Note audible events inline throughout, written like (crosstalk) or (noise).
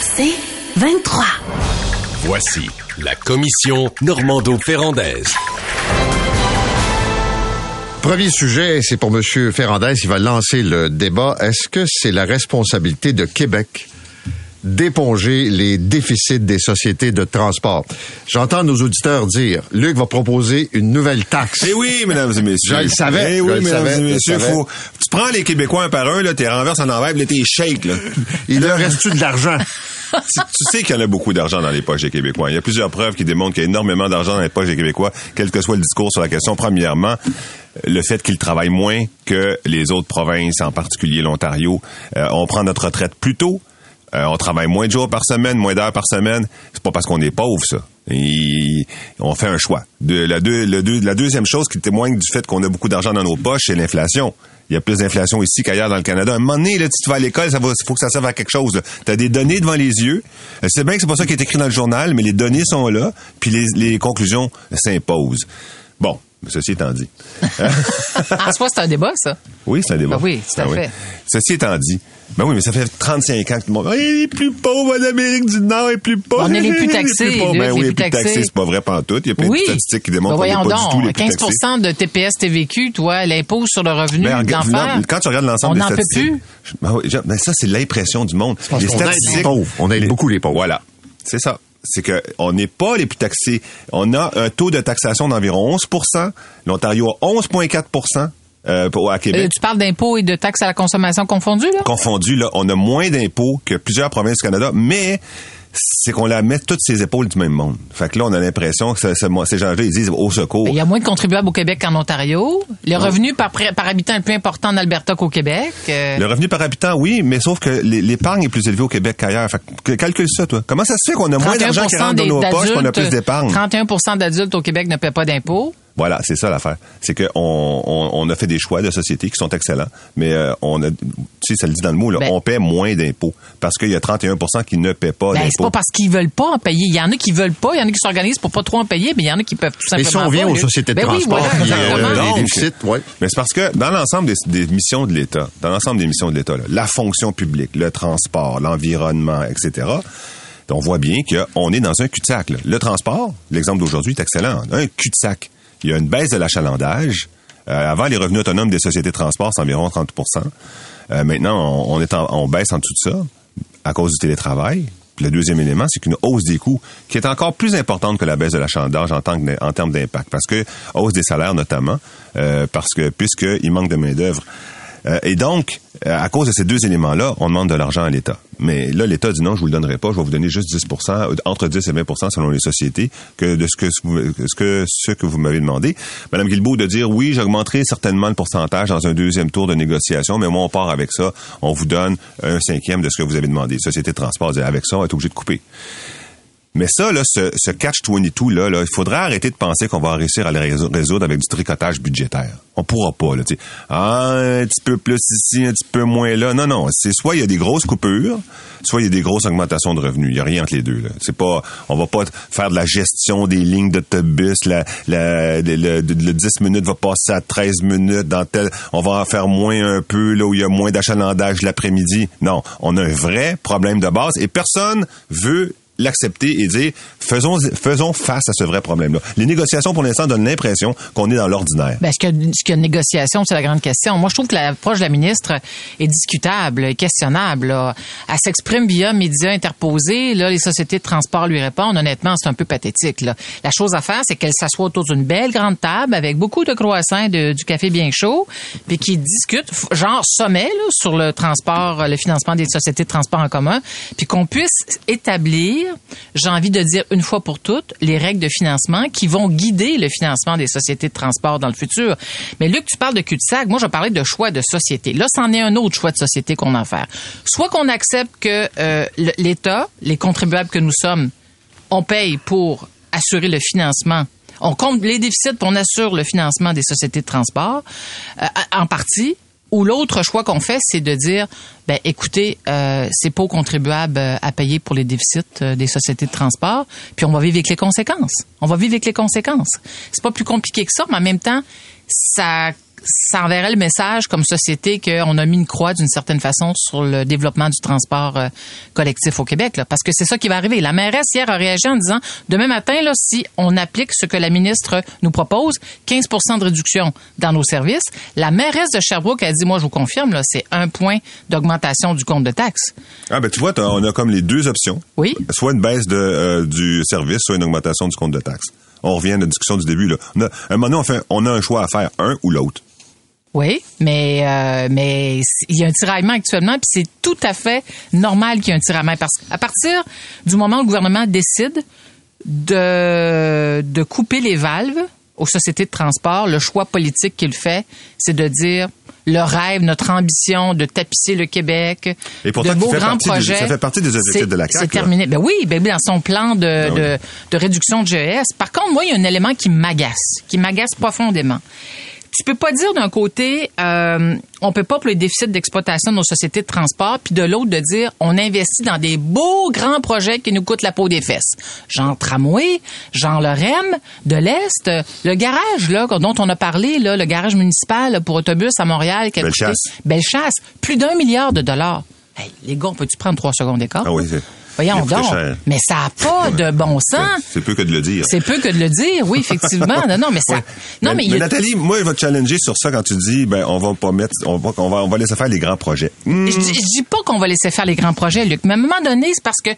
C'est 23. Voici la commission Normando-Ferrandaise. Premier sujet, c'est pour M. Ferrandez. Il va lancer le débat. Est-ce que c'est la responsabilité de Québec d'éponger les déficits des sociétés de transport. J'entends nos auditeurs dire, Luc va proposer une nouvelle taxe. Eh oui, mesdames et messieurs. Je le savais. Eh oui, mesdames savais, et messieurs, faut, tu prends les Québécois un par un, là, t'es renverses en envers, là, t'es shake, là. (laughs) Il leur reste-tu de l'argent? (laughs) tu, tu sais qu'il y en a beaucoup d'argent dans les poches des Québécois. Il y a plusieurs preuves qui démontrent qu'il y a énormément d'argent dans les poches des Québécois, quel que soit le discours sur la question. Premièrement, le fait qu'ils travaillent moins que les autres provinces, en particulier l'Ontario. Euh, on prend notre retraite plus tôt. Euh, on travaille moins de jours par semaine, moins d'heures par semaine. C'est pas parce qu'on est pauvre, ça. Et on fait un choix. La, deuxième chose qui témoigne du fait qu'on a beaucoup d'argent dans nos poches, c'est l'inflation. Il y a plus d'inflation ici qu'ailleurs dans le Canada. À un moment donné, là, si tu vas à l'école, ça va, faut que ça serve à quelque chose. Tu as des données devant les yeux. Euh, C'est bien que c'est pas ça qui est écrit dans le journal, mais les données sont là, puis les conclusions s'imposent. Bon, ceci étant dit. (laughs) En soi, c'est un débat, ça. Oui, c'est un débat. Ah oui, tout à Ah oui. fait. Ceci étant dit, ben oui, mais ça fait 35 ans que tout le monde, Ah, il est plus pauvre en Amérique du Nord, il est plus pauvre. On est les plus taxés, pauvre. Luc, Ben les oui, il est plus plus taxé, taxés. c'est pas vrai pantoute. Il y a plein Oui. de statistiques qui Ben démontrent qu'on n'est voyons pas du tout les donc, plus 15 taxés. de TPS TVQ, toi, l'impôt sur le revenu Ben, non, quand tu regardes l'ensemble on des n'en peut statistiques, plus. ben ben ça c'est l'impression du monde. les pauvres. On aide beaucoup les pauvres. Voilà, c'est ça. C'est que on n'est pas les plus taxés. On a un taux de taxation d'environ 11% L'Ontario a 11,4 euh, pour- à Québec. Euh, tu parles d'impôts et de taxes à la consommation confondues, là? confondu, là, on a moins d'impôts que plusieurs provinces du Canada, mais c'est qu'on la met toutes ses épaules du même monde. Fait que là, on a l'impression que ça- ça- ces gens-là, ils disent au secours. Il y a moins de contribuables au Québec qu'en Ontario. Le revenu par, habitant est plus important en Alberta qu'au Québec. Euh, Le revenu par habitant, oui, mais sauf que l'é- l'épargne est plus élevée au Québec qu'ailleurs. Fait que calcule ça, toi. Comment ça se fait qu'on a moins d'argent qui rentre dans nos poches qu'on a plus d'épargne? 31% d'adultes au Québec ne paient pas d'impôts. Voilà, c'est ça l'affaire. C'est qu'on on, on a fait des choix de société qui sont excellents, mais euh, on a, tu sais, ça le dit dans le mot, là, Ben- on paie moins d'impôts parce qu'il y a 31% qui ne paient pas Ben, c'est d'impôts. pas parce qu'ils veulent pas en payer. Il y en a qui veulent pas, il y en a qui s'organisent pour pas trop en payer, mais il y en a qui peuvent tout Mais simplement si on vient aux sociétés de Ben oui, transport, voilà, puis, euh, exactement. les Donc, déficits, ouais. Mais c'est parce que dans l'ensemble des, des missions de l'État, dans l'ensemble des missions de l'État, là, la fonction publique, le transport, l'environnement, etc., on voit bien qu'on est dans un cul-de-sac. là. Le transport, l'exemple d'aujourd'hui est excellent. Un cul-de-sac. Il y a une baisse de l'achalandage. Euh, avant, les revenus autonomes des sociétés de transport, c'est environ 30% Euh, Maintenant, on, est en- baisse en de ça à cause du télétravail. Puis le deuxième élément, c'est qu'une hausse des coûts qui est encore plus importante que la baisse de l'achalandage en, termes d'impact. Parce que hausse des salaires notamment, euh, parce que puisqu'il manque de main-d'œuvre. Euh, et donc, euh, à cause de ces deux éléments-là, on demande de l'argent à l'État. Mais là, l'État dit non, je vous le donnerai pas, je vais vous donner juste 10% euh, entre 10 et 20% selon les sociétés, que de ce que, vous- ce que, ce que vous m'avez demandé. Madame Guilbeault de dire oui, j'augmenterai certainement le pourcentage dans un deuxième tour de négociation, mais moi, on part avec ça, on vous donne un cinquième de ce que vous avez demandé. Société de transport avec ça, on est obligé de couper. Mais ça, là, ce, ce catch-22, là, là, il faudrait arrêter de penser qu'on va réussir à le résou- résoudre avec du tricotage budgétaire. On pourra pas, là. Ah, un petit peu plus ici, un petit peu moins là. Non, non. C'est soit il y a des grosses coupures, soit il y a des grosses augmentations de revenus. Il y a rien entre les deux, là. C'est pas, on va pas faire de la gestion des lignes d'autobus, la, la, le, le- le 10 minutes va passer à 13 minutes dans tel, on va en faire moins un peu, là, où il y a moins d'achalandage l'après-midi. Non. On a un vrai problème de base et personne veut l'accepter et dire faisons faisons face à ce vrai problème-là. Les négociations pour l'instant donnent l'impression qu'on est dans l'ordinaire. Ben, qu'il y a une négociation? C'est la grande question. Moi, je trouve que l'approche de la ministre est discutable, est questionnable. Elle s'exprime via médias interposés. Là, les sociétés de transport lui répondent. Honnêtement, c'est un peu pathétique. Là. La chose à faire, c'est qu'elle s'assoit autour d'une belle grande table avec beaucoup de croissants de- du café bien chaud, puis qu'ils discutent, genre sommet, là, sur le transport, le financement des sociétés de transport en commun, puis qu'on puisse établir, j'ai envie de dire une fois pour toutes, les règles de financement qui vont guider le financement des sociétés de transport dans le futur. Mais Luc, tu parles de cul-de-sac. Moi, je parlais de choix de société. Là, c'en est un autre choix de société qu'on a à faire. Soit qu'on accepte que euh, l'État, les contribuables que nous sommes, on paye pour assurer le financement. On compte les déficits pour on assure le financement des sociétés de transport euh, en partie. Ou l'autre choix qu'on fait, c'est de dire, ben écoutez, euh, c'est pas aux contribuables euh, à payer pour les déficits euh, des sociétés de transport, puis on va vivre avec les conséquences. On va vivre avec les conséquences. C'est pas plus compliqué que ça, mais en même temps, ça ça enverrait le message comme société qu'on a mis une croix d'une certaine façon sur le développement du transport euh, collectif au Québec. Là, parce que c'est ça qui va arriver. La mairesse hier a réagi en disant, demain matin, là, si on applique ce que la ministre nous propose, 15% de réduction dans nos services, la mairesse de Sherbrooke a dit, moi je vous confirme, là, c'est un point d'augmentation du compte de taxes. Ah ben tu vois, on a comme les deux options. Oui. Soit une baisse de, euh, du service, soit une augmentation du compte de taxes. On revient à la discussion du début. Là. On a, à un moment donné, on, fait, on a un choix à faire, un ou l'autre. Oui, mais euh, mais il y a un tiraillement actuellement, puis c'est tout à fait normal qu'il y ait un tiraillement parce qu'à partir du moment où le gouvernement décide de de couper les valves aux sociétés de transport, le choix politique qu'il fait, c'est de dire le rêve, notre ambition de tapisser le Québec, Et pourtant, de beaux grands projets. ça fait partie des objectifs de la CAQ, C'est terminé. Ben oui, ben oui, dans son plan de, Ben oui. de, de réduction de GES. Par contre, moi, il y a un élément qui m'agace, qui m'agace profondément. Tu peux pas dire d'un côté, euh, on peut pas pour les déficits d'exploitation de nos sociétés de transport, puis de l'autre de dire, on investit dans des beaux grands projets qui nous coûtent la peau des fesses. Genre tramway, genre le REM de l'Est, le garage là dont on a parlé, là, le garage municipal pour autobus à Montréal, qui a coûté- Bellechasse. Bellechasse, plus d'un milliard de dollars. Hey, les gars, on peut-tu prendre trois secondes d'écart? Ah oui, c'est- Voyons donc. cher. Mais ça n'a pas de bon sens. C'est peu que de le dire. C'est peu que de le dire, oui, effectivement. (laughs) Non, non, mais ça. Ouais. Non, mais, mais, il y mais a- Nathalie, moi, je vais te challenger sur ça quand tu dis, ben, on va pas mettre, on va, on va, on va laisser faire les grands projets. Hmm. Je, dis- je dis pas qu'on va laisser faire les grands projets, Luc, mais à un moment donné, c'est parce que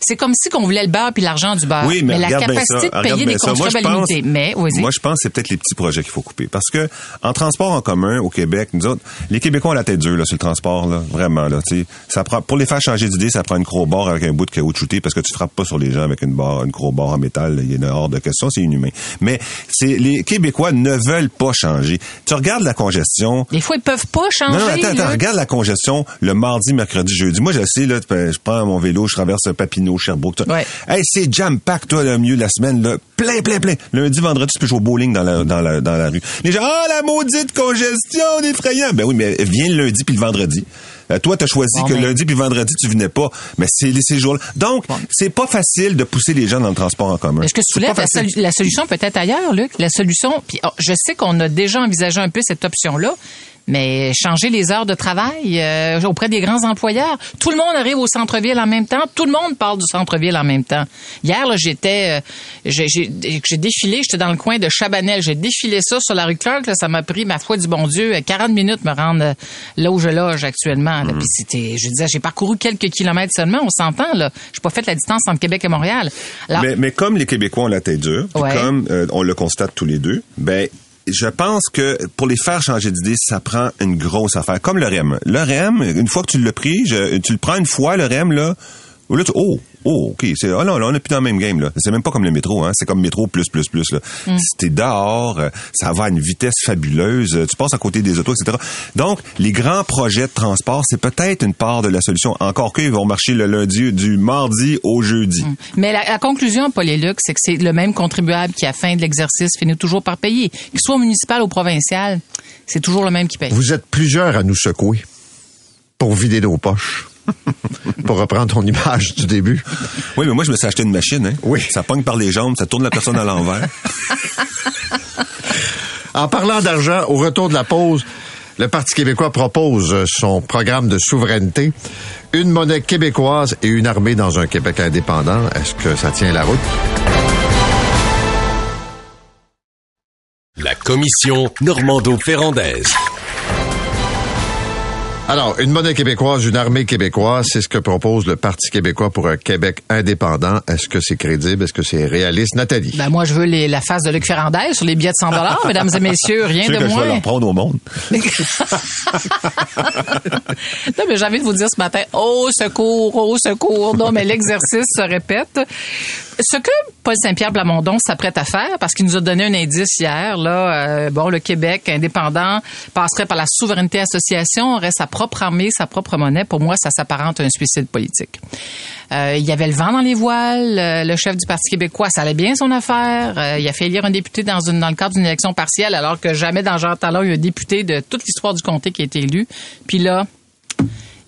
c'est comme si qu'on voulait le beurre puis l'argent du beurre. Oui, mais, la capacité ça, de payer des contrats limités. Mais. Moi, je pense que c'est peut-être les petits projets qu'il faut couper. Parce que en transport en commun au Québec, nous autres, les Québécois ont la tête dure là, sur le transport, là, vraiment. Là, tu sais. ça prend, pour les faire changer d'idée, ça prend une crowbar avec un bout de caoutchouté parce que tu frappes pas sur les gens avec une barre, une crowbar en métal. Il y a hors de question, c'est inhumain. Mais c'est les Québécois ne veulent pas changer. Tu regardes la congestion. Des fois, ils peuvent pas changer. Non, non, attends, attends, regarde la congestion le mardi, mercredi, jeudi. Moi, je sais, là, je prends mon vélo, je traverse Papineau, Sherbrooke. Ouais. Hey, c'est jam-pack, toi, le milieu de la semaine, là. Plein, plein, plein. Lundi, vendredi, tu peux jouer au bowling dans la, dans la, dans la rue. Les gens, ah, la maudite congestion, effrayant. Ben oui, mais viens le lundi puis le vendredi. Euh, toi, t'as choisi Bon, que mais- lundi puis vendredi, tu venais pas. Mais c'est ces jours-là. Donc, c'est pas facile de pousser les gens dans le transport en commun. Mais ce que tu soulèves, la, solution peut être ailleurs, Luc. La solution, puis oh, je sais qu'on a déjà envisagé un peu cette option-là, mais changer les heures de travail euh, auprès des grands employeurs. Tout le monde arrive au centre-ville en même temps. Tout le monde parle du centre-ville en même temps. Hier, là, j'étais, euh, j'ai défilé, j'étais dans le coin de Chabanel. J'ai défilé ça sur la rue Clark. Là, ça m'a pris, ma foi du bon Dieu, 40 minutes me rendre euh, là où je loge actuellement. là. Puis c'était, je disais, j'ai parcouru quelques kilomètres seulement. On s'entend là. J'ai pas fait la distance entre Québec et Montréal. Alors, Mais, mais comme les Québécois ont la tête dure, Ouais. comme euh, on le constate tous les deux, ben je pense que pour les faire changer d'idée, ça prend une grosse affaire. Comme le REM. Le REM, une fois que tu l'as pris, tu le prends une fois, le REM, là, là tu, oh, oh, OK, c'est, oh non, là, on n'est plus dans le même game, là. C'est même pas comme le métro, hein. C'est comme métro plus, plus, plus, là. Mm. Si t'es dehors, euh, ça va à une vitesse fabuleuse, euh, tu passes à côté des autos, etc. Donc, les grands projets de transport, c'est peut-être une part de la solution. Encore qu'ils vont marcher le lundi, du mardi au jeudi. Mais la, la conclusion, Paul et Luc, c'est que c'est le même contribuable qui, à la fin de l'exercice, finit toujours par payer. Qu'il soit municipal ou provincial, c'est toujours le même qui paye. Vous êtes plusieurs à nous secouer pour vider nos poches. (laughs) pour reprendre ton image du début. Oui, mais moi, je me suis acheté une machine. Hein. Oui. Ça pogne par les jambes, ça tourne la personne à l'envers. En parlant d'argent, au retour de la pause, le Parti québécois propose son programme de souveraineté, une monnaie québécoise et une armée dans un Québec indépendant. Est-ce que ça tient la route? La commission Normando-Ferrandaise. Alors, une monnaie québécoise, une armée québécoise, c'est ce que propose le Parti québécois pour un Québec indépendant. Est-ce que c'est crédible? Est-ce que c'est réaliste? Nathalie? Ben, moi, je veux les, la face de Luc Ferrandez sur les billets de 100 (laughs) mesdames et messieurs, rien Tu sais de que je vais moins. leur prendre au monde. (laughs) non, mais j'ai envie de vous dire ce matin, au secours, au secours. Non, mais l'exercice se répète. Ce que Paul Saint-Pierre Plamondon s'apprête à faire, parce qu'il nous a donné un indice hier, là, euh, bon, le Québec indépendant passerait par la souveraineté association, aurait sa propre armée, sa propre monnaie. Pour moi, ça s'apparente à un suicide politique. Euh, il y avait le vent dans les voiles. euh, le chef du Parti québécois, ça allait bien son affaire. Il a fait élire un député dans, dans le cadre d'une élection partielle, alors que jamais dans Jean Talon, il y a un député de toute l'histoire du comté qui a été élu. Puis là,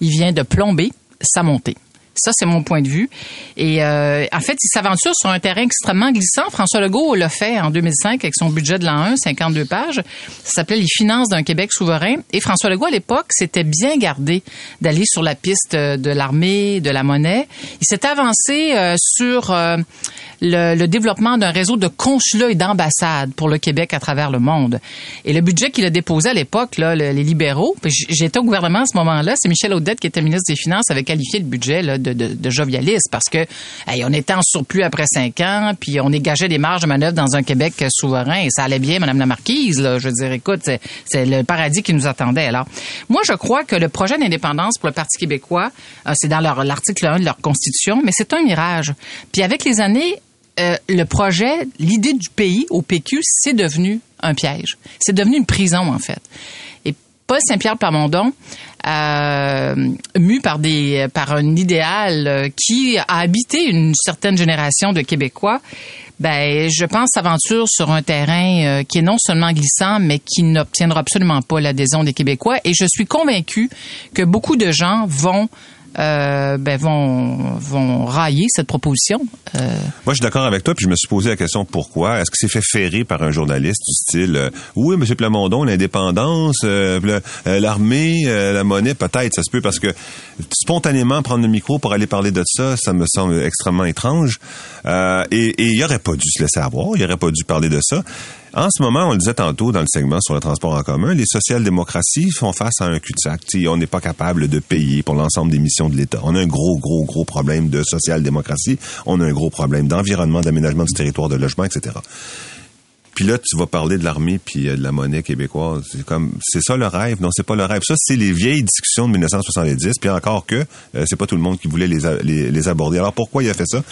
il vient de plomber sa montée. Ça, c'est mon point de vue. Et euh, en fait, il s'aventure sur un terrain extrêmement glissant. François Legault l'a fait en 2005 avec son budget de l'an 1, 52 pages. Ça s'appelait Les finances d'un Québec souverain. Et François Legault, à l'époque, s'était bien gardé d'aller sur la piste de l'armée, de la monnaie. Il s'est avancé euh, sur euh, le, développement d'un réseau de consulats et d'ambassades pour le Québec à travers le monde. Et le budget qu'il a déposé à l'époque, les libéraux, j'étais au gouvernement à ce moment-là, c'est Michel Audette qui était ministre des Finances, avait qualifié le budget là, de, de, jovialiste parce que on était en surplus après cinq ans, puis on dégageait des marges de manœuvre dans un Québec souverain et ça allait bien, Madame la Marquise. Là, je veux dire, écoute, c'est, le paradis qui nous attendait. Alors, moi, je crois que le projet d'indépendance pour le Parti québécois, euh, c'est dans l'article 1 de leur constitution, mais c'est un mirage. Puis avec les années, euh, le projet, l'idée du pays au PQ, c'est devenu un piège. C'est devenu une prison, en fait. Paul Saint-Pierre Plamondon, euh, mu par des par un idéal euh, qui a habité une certaine génération de Québécois, ben je pense s'aventure sur un terrain euh, qui est non seulement glissant, mais qui n'obtiendra absolument pas l'adhésion des Québécois. Et je suis convaincu que beaucoup de gens vont euh, ben vont vont railler cette proposition. Euh, Moi, je suis d'accord avec toi, puis je me suis posé la question pourquoi? Est-ce que c'est fait ferrer par un journaliste du style euh, Oui, M. Plamondon, l'indépendance, euh, euh, l'armée, euh, la monnaie, peut-être, ça se peut, parce que spontanément prendre le micro pour aller parler de ça, ça me semble extrêmement étrange. Euh, et, et il aurait pas dû se laisser avoir, il aurait pas dû parler de ça. En ce moment, on le disait tantôt dans le segment sur le transport en commun, les social-démocraties font face à un cul-de-sac. Tu sais, on n'est pas capable de payer pour l'ensemble des missions de l'État. On a un gros, gros, gros problème de social-démocratie. On a un gros problème d'environnement, d'aménagement du territoire, de logement, etc. Puis là, tu vas parler de l'armée puis euh, de la monnaie québécoise. C'est comme, c'est ça le rêve? Non, c'est pas le rêve. Ça, c'est les vieilles discussions de 1970. Puis encore que, euh, c'est pas tout le monde qui voulait les, les, aborder. Alors pourquoi il a fait ça?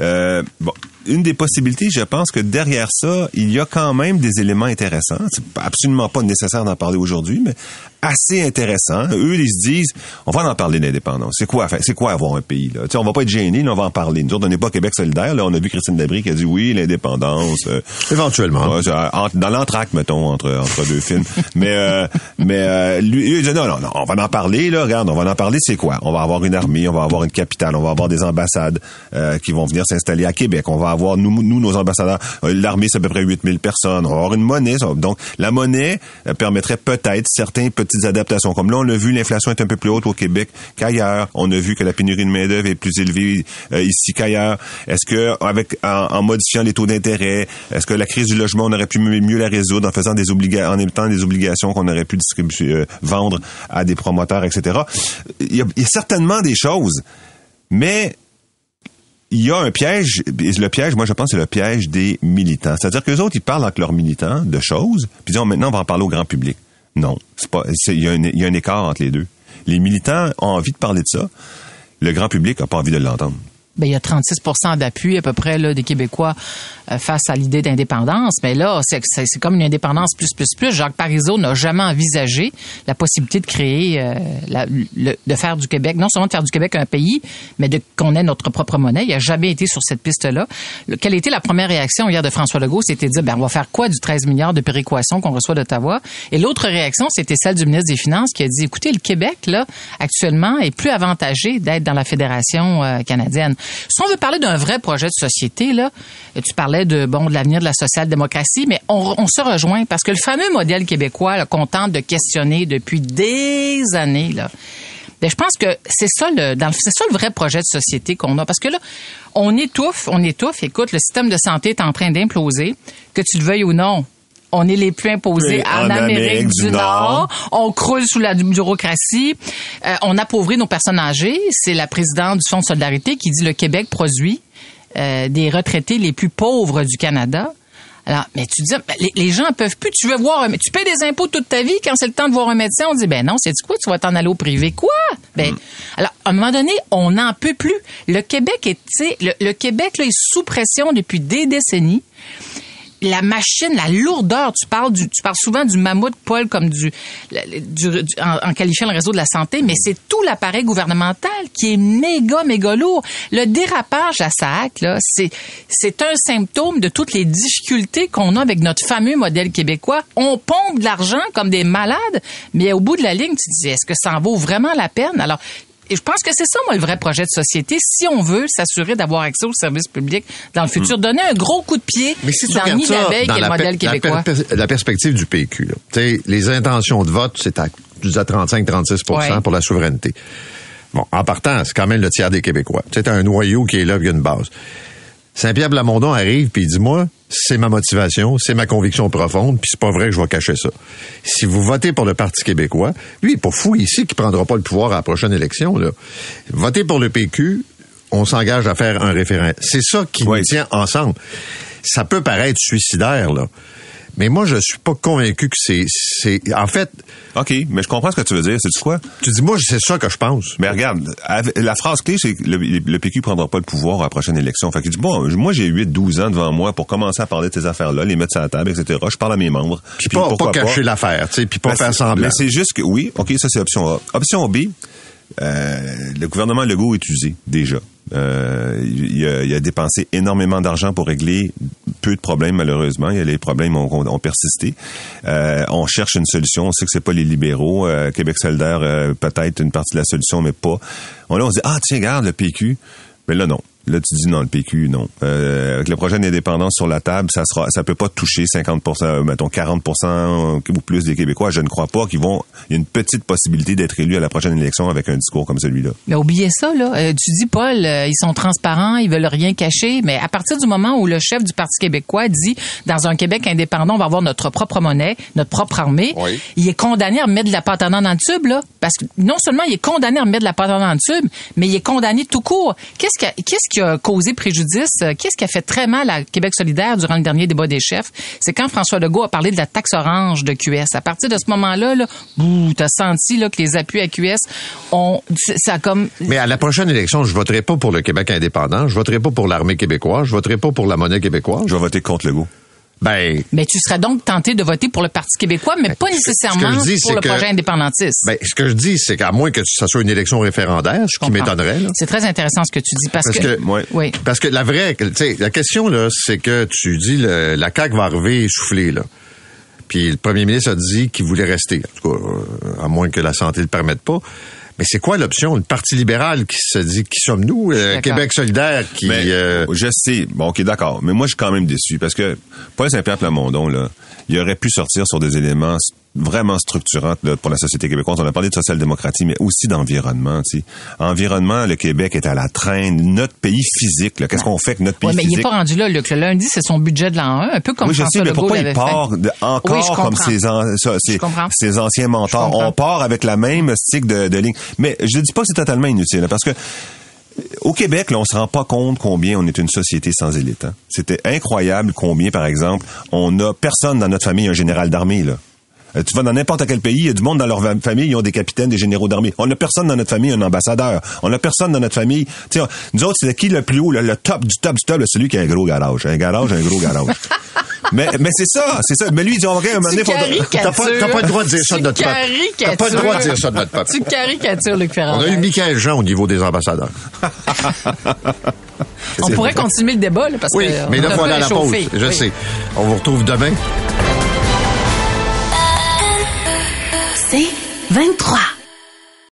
Euh, Bon, une des possibilités, je pense que derrière ça, il y a quand même des éléments intéressants. C'est absolument pas nécessaire d'en parler aujourd'hui, mais assez intéressants. Eux, ils se disent, on va en parler d'indépendance. C'est quoi, c'est quoi avoir un pays là? Tu sais, on va pas être gênés, là, on va en parler. Nous autres, on n'est pas Québec solidaire. Là, on a vu Christine Labrie qui a dit oui, l'indépendance. euh, Éventuellement. Ouais, euh, dans l'entraque, mettons, entre, entre deux films. (laughs) Mais, euh, mais euh, lui, il dit non, non, non, on va en parler, là, regarde, on va en parler, c'est quoi? On va avoir une armée, on va avoir une capitale, on va avoir des ambassades euh, qui vont venir s'installer à Québec. On va avoir, nous, nous nos ambassadeurs, l'armée, c'est à peu près 8000 personnes. On va avoir une monnaie. Donc, la monnaie permettrait peut-être certaines petites adaptations. Comme là, on l'a vu, l'inflation est un peu plus haute au Québec qu'ailleurs. On a vu que la pénurie de main-d'œuvre est plus élevée euh, ici qu'ailleurs. Est-ce que, avec en, modifiant les taux d'intérêt, est-ce que la crise du logement, on aurait pu mieux la résoudre en faisant des obligations, en émettant des obligations qu'on aurait pu distribuer, euh, vendre à des promoteurs, etc. Il y, a, certainement des choses, mais il y a un piège, le piège, moi je pense, c'est le piège des militants. C'est-à-dire que les autres, ils parlent avec leurs militants de choses, puis ils disent, maintenant, on va en parler au grand public. Non, il y, y a un écart entre les deux. Les militants ont envie de parler de ça. Le grand public n'a pas envie de l'entendre. Ben, il y a 36% d'appui à peu près là, des Québécois euh, face à l'idée d'indépendance. Mais là, c'est, comme une indépendance plus, plus, plus. Jacques Parizeau n'a jamais envisagé la possibilité de créer, euh, le- de faire du Québec, non seulement de faire du Québec un pays, mais de qu'on ait notre propre monnaie. Il n'a jamais été sur cette piste-là. Le- quelle était la première réaction hier de François Legault? C'était de dire, ben, on va faire quoi du 13 milliards de péréquation qu'on reçoit d'Ottawa? Et l'autre réaction, c'était celle du ministre des Finances qui a dit, écoutez, le Québec, là, actuellement, est plus avantagé d'être dans la Fédération euh, canadienne. Si on veut parler d'un vrai projet de société, là, tu parlais de bon de l'avenir de la social-démocratie, mais on, se rejoint parce que le fameux modèle québécois qu'on tente de questionner depuis des années, là, ben, je pense que c'est ça le- c'est ça le vrai projet de société qu'on a parce que là on étouffe, on étouffe. Écoute, le système de santé est en train d'imploser, que tu le veuilles ou non. On est les plus imposés en, en Amérique, Amérique du, du Nord. Nord. On croule sous la bureaucratie. Euh, on appauvrit nos personnes âgées. C'est la présidente du Fonds de solidarité qui dit le Québec produit euh, des retraités les plus pauvres du Canada. Alors, mais tu dis, ben, les, les gens peuvent plus. Tu veux voir, un- tu payes des impôts toute ta vie. Quand c'est le temps de voir un médecin, on dit, ben non, c'est quoi, tu vas t'en aller au privé, quoi? Ben, alors, à un moment donné, on n'en peut plus. Le Québec est, le, le Québec là, est sous pression depuis des décennies la machine, la lourdeur, tu parles du, tu parles souvent du mammouth, Paul, comme du, en, qualifiant le réseau de la santé, mais c'est tout l'appareil gouvernemental qui est méga, méga lourd. Le dérapage à SAC, là, c'est, c'est un symptôme de toutes les difficultés qu'on a avec notre fameux modèle québécois. On pompe de l'argent comme des malades, mais au bout de la ligne, tu te dis, est-ce que ça en vaut vraiment la peine? Alors, Et je pense que c'est ça, moi, le vrai projet de société. Si on veut s'assurer d'avoir accès aux services publics dans le futur, donner un gros coup de pied Mais si dans le nid d'abeille modèle la québécois. per- la perspective du PQ, là. Tu sais, les intentions de vote, c'est à, à 35-36 Ouais. pour la souveraineté. Bon, en partant, c'est quand même le tiers des Québécois. T'as un noyau qui est là, il y a une base. Saint-Pierre Blamondon arrive, puis il dit, moi, c'est ma motivation, c'est ma conviction profonde, puis c'est pas vrai que je vais cacher ça. Si vous votez pour le Parti québécois, lui, il est pas fou ici qui prendra pas le pouvoir à la prochaine élection, là. Votez pour le PQ, on s'engage à faire un référendum. C'est ça qui Oui. nous tient ensemble. Ça peut paraître suicidaire, là. Mais moi, je suis pas convaincu que c'est, c'est, en fait, OK, mais je comprends ce que tu veux dire. C'est quoi? tu dis, moi, c'est ça que je pense. Mais regarde, la phrase clé, c'est que le, le PQ prendra pas le pouvoir à la prochaine élection. Fait que tu dis, bon, moi, j'ai 8-12 ans devant moi pour commencer à parler de ces affaires-là, les mettre sur la table, etc. Je parle à mes membres. Puis pas, pas pourquoi cacher l'affaire, tu sais, puis pas Ben, faire semblant. Mais c'est juste que, oui, OK, ça, c'est option A. Option B, euh, le gouvernement Legault est usé, déjà. Euh, il, a, il a dépensé énormément d'argent pour régler peu de problèmes, malheureusement. Les problèmes ont, ont persisté. Euh, on cherche une solution. On sait que c'est pas les libéraux. Euh, Québec solidaire, euh, peut-être une partie de la solution, mais pas. On, on se dit, ah, tiens, regarde, le PQ. Mais là, non. Là, tu dis non, le PQ, non. Euh, avec le projet d'indépendance sur la table, ça sera, ça peut pas toucher 50% euh, mettons 40% ou plus des Québécois. Je ne crois pas qu'ils vont. Il y a une petite possibilité d'être élus à la prochaine élection avec un discours comme celui-là. Mais oubliez ça, là. Euh, tu dis, Paul, euh, ils sont transparents, ils veulent rien cacher. Mais à partir du moment où le chef du Parti québécois dit, dans un Québec indépendant, on va avoir notre propre monnaie, notre propre armée, Oui. il est condamné à remettre de la pâte à dents dans le tube, là. Parce que non seulement il est condamné à remettre de la pâte à dents dans le tube, mais il est condamné tout court. Qu'est-ce qui a, qu'est-ce qui a causé préjudice? Euh, Qu'est-ce qui a fait très mal à Québec solidaire durant le dernier débat des chefs? C'est quand François Legault a parlé de la taxe orange de QS. À partir de ce moment-là, là, bouh, t'as senti, là, que les appuis à QS ont, ça a comme, Mais à la prochaine élection, je voterai pas pour le Québec indépendant, je voterai pas pour l'armée québécoise, je voterai pas pour la monnaie québécoise. Je vais voter contre Legault. Ben, Mais tu serais donc tenté de voter pour le Parti québécois, mais pas ce que nécessairement dis, pour le que- projet indépendantiste. ben, ce que je dis, c'est qu'à moins que ça soit une élection référendaire, ce qui m'étonnerait, là. C'est très intéressant ce que tu dis parce, Parce que, Ouais. oui. parce que la vraie, tu sais, la question, là, c'est que tu dis, le- la CAQ va arriver essoufflée, là. Puis le premier ministre a dit qu'il voulait rester. En tout cas, euh, à moins que la santé le permette pas. Mais c'est quoi l'option? Le Parti libéral qui se dit, qui sommes-nous? Euh. Québec solidaire qui... Mais, euh, je sais. Bon, OK, d'accord. Mais moi, je suis quand même déçu parce que Paul Saint-Pierre Plamondon, là, il aurait pu sortir sur des éléments vraiment structurants là, pour la société québécoise. On a parlé de social-démocratie, mais aussi d'environnement. tu sais. Environnement, le Québec est à la traîne. Notre pays physique, là, qu'est-ce qu'on fait avec notre pays Oui, mais il physique? n'est pas rendu là, Luc. Le lundi, c'est son budget de l'an 1, un peu comme oui, je François sais, mais pourquoi il part de- encore Oui, comme ses, an- ça, ses, anciens mentors? On part avec la même stick de, de ligne. Mais je ne dis pas que c'est totalement inutile, parce que au Québec, là, on se rend pas compte combien on est une société sans élite. hein. C'était incroyable combien, par exemple, on a personne dans notre famille un général d'armée. Là. Euh, Tu vas dans n'importe quel pays, il y a du monde dans leur va- famille, ils ont des capitaines, des généraux d'armée. On n'a personne dans notre famille, un ambassadeur. On n'a personne dans notre famille. Tu sais, on- nous autres, c'est qui le plus haut, le, le top du top du top, celui qui a un gros garage. Un garage, un gros garage. (laughs) mais mais c'est ça, c'est ça. Mais lui, il dit, OK, un moment donné, T'as pas, t'as pas le droit de dire ça de Tu notre peuple. T'as pas le droit de dire ça de notre peuple. Tu caricatures, Luc Ferrand. On a eu Michael Jean au niveau des ambassadeurs. On pourrait continuer le débat, là, parce Oui, que. mais on là, voilà la pause. Je Oui. sais. On vous retrouve demain. C'est 23.